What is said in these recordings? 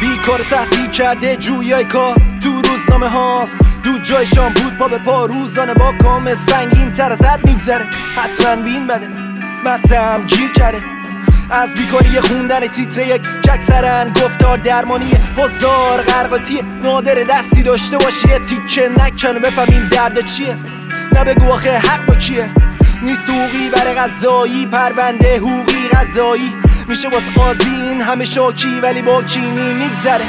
بیکار تحصیل کرده جویای کار. تو روزنامه هاست دو جایشان بود پا به پا. روزانه با کام سنگین تر از حد میگذره. حتما بین بده مغزم گیر کرده. از بیکاری خوندن تیتر یک ککسرن گفتار درمانی هزار غرقاتی نادر دستی داشته باشی تیکه نکنه بفهمین درد چیه. نه بگو آخه حق با کیه. نیست حقوقی برای غذایی پرونده حقوقی غذایی. میشه باز قاضی همه شاکی ولی با کینی میگذره.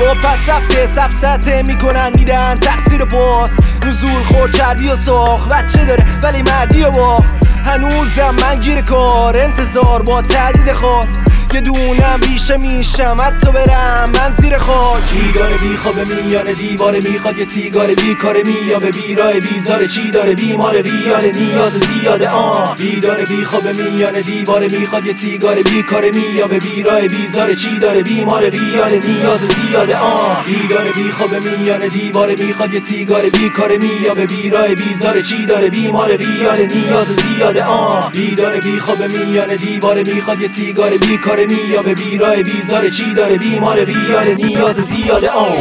با پس رفته سفسته می‌کنن میدن تقصیر باز. نزول خود چربی و ساخت بچه داره ولی مردی و باخت. هنوزم من گیر کار انتظار با تعدید خواست یه دونم ریشه میشم حتی برم من زیر خاک. بیدار بی خواب میانه دیواره می‌خواد یه سیگار بیکاره میابه بیراه بیزار. چی داره؟ بیمار ریال نیاز زیاده آه. بیدار بی خواب میانه دیواره می‌خواد یه سیگار بیکاره میابه بیراه بیزار. چی داره؟ بیمار ریال نیاز زیاده آه. بیدار بی خواب میانه دیواره می‌خواد یه سیگار بیکاره میابه بیراه بیزار. چی داره؟ بیمار ریال نیاز زیاده آه. بیدار بی خواب میانه دیواره می‌خواد یه سیگار بیکاره میابه بیراه بیزار چی داره؟ بیمار ریال نیاز زیاده آه.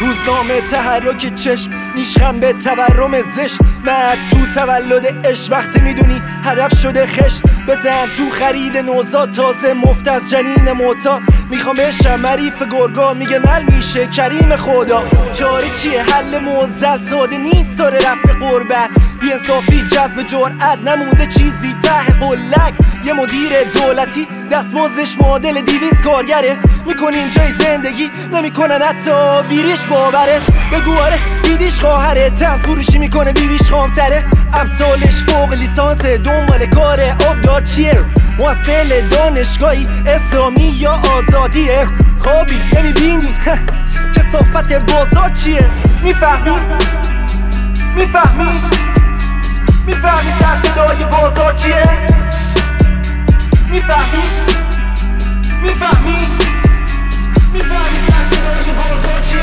روزنامه تحرک چشم نیشخم به تورم زشت. مرد تو تولد اش وقتی می‌دونی هدف شده خشت. بزن تو خرید نوزاد تازه مفت از جنین موتا. می‌خوام بشم مریف گرگا میگه نل میشه کریم خدا. چاره چیه؟ حل موزل ساده نیست داره رفع قربت. بیانصافی جذب جرأت نمونده چیزی ته قلک. یه مدیر دولتی دستمزدش معادل دیویز کارگره. می‌کنین جای زندگی نمی‌کنن حتی بیریش باوره. بگو آره دیدیش خواهره. تن فروشی می‌کنه بیویش خامتره. امثالش فوق لیسانس دنبال کار آبدار چیه؟ موصل دانشگاهی اسلامی یا آزادیه؟ خوابی نمی‌بینی؟ کسافت بازار چیه؟ می‌فهمی؟ می‌فهمی؟ می‌فهمی که صدای بازار چیه؟ می‌فهمی؟ می‌فهمی؟ می‌فهمی که صدای بازار چیه؟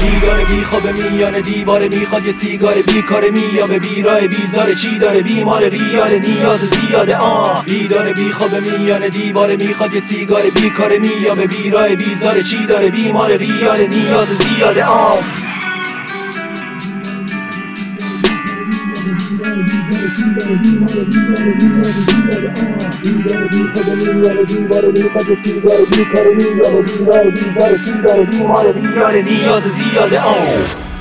بیدار بی خواب میانه دیواره می‌خواد یه سیگار بیکاره میابه بیراه بیزار چی داره؟ بیمار ریال نیاز زیاده آه. بیدار بی خواب میانه دیواره می‌خواد یه سیگار بیکاره میابه بیراه بیزار چی داره؟ بیمار ریال نیاز زیاده آه. نیاز زیاده آه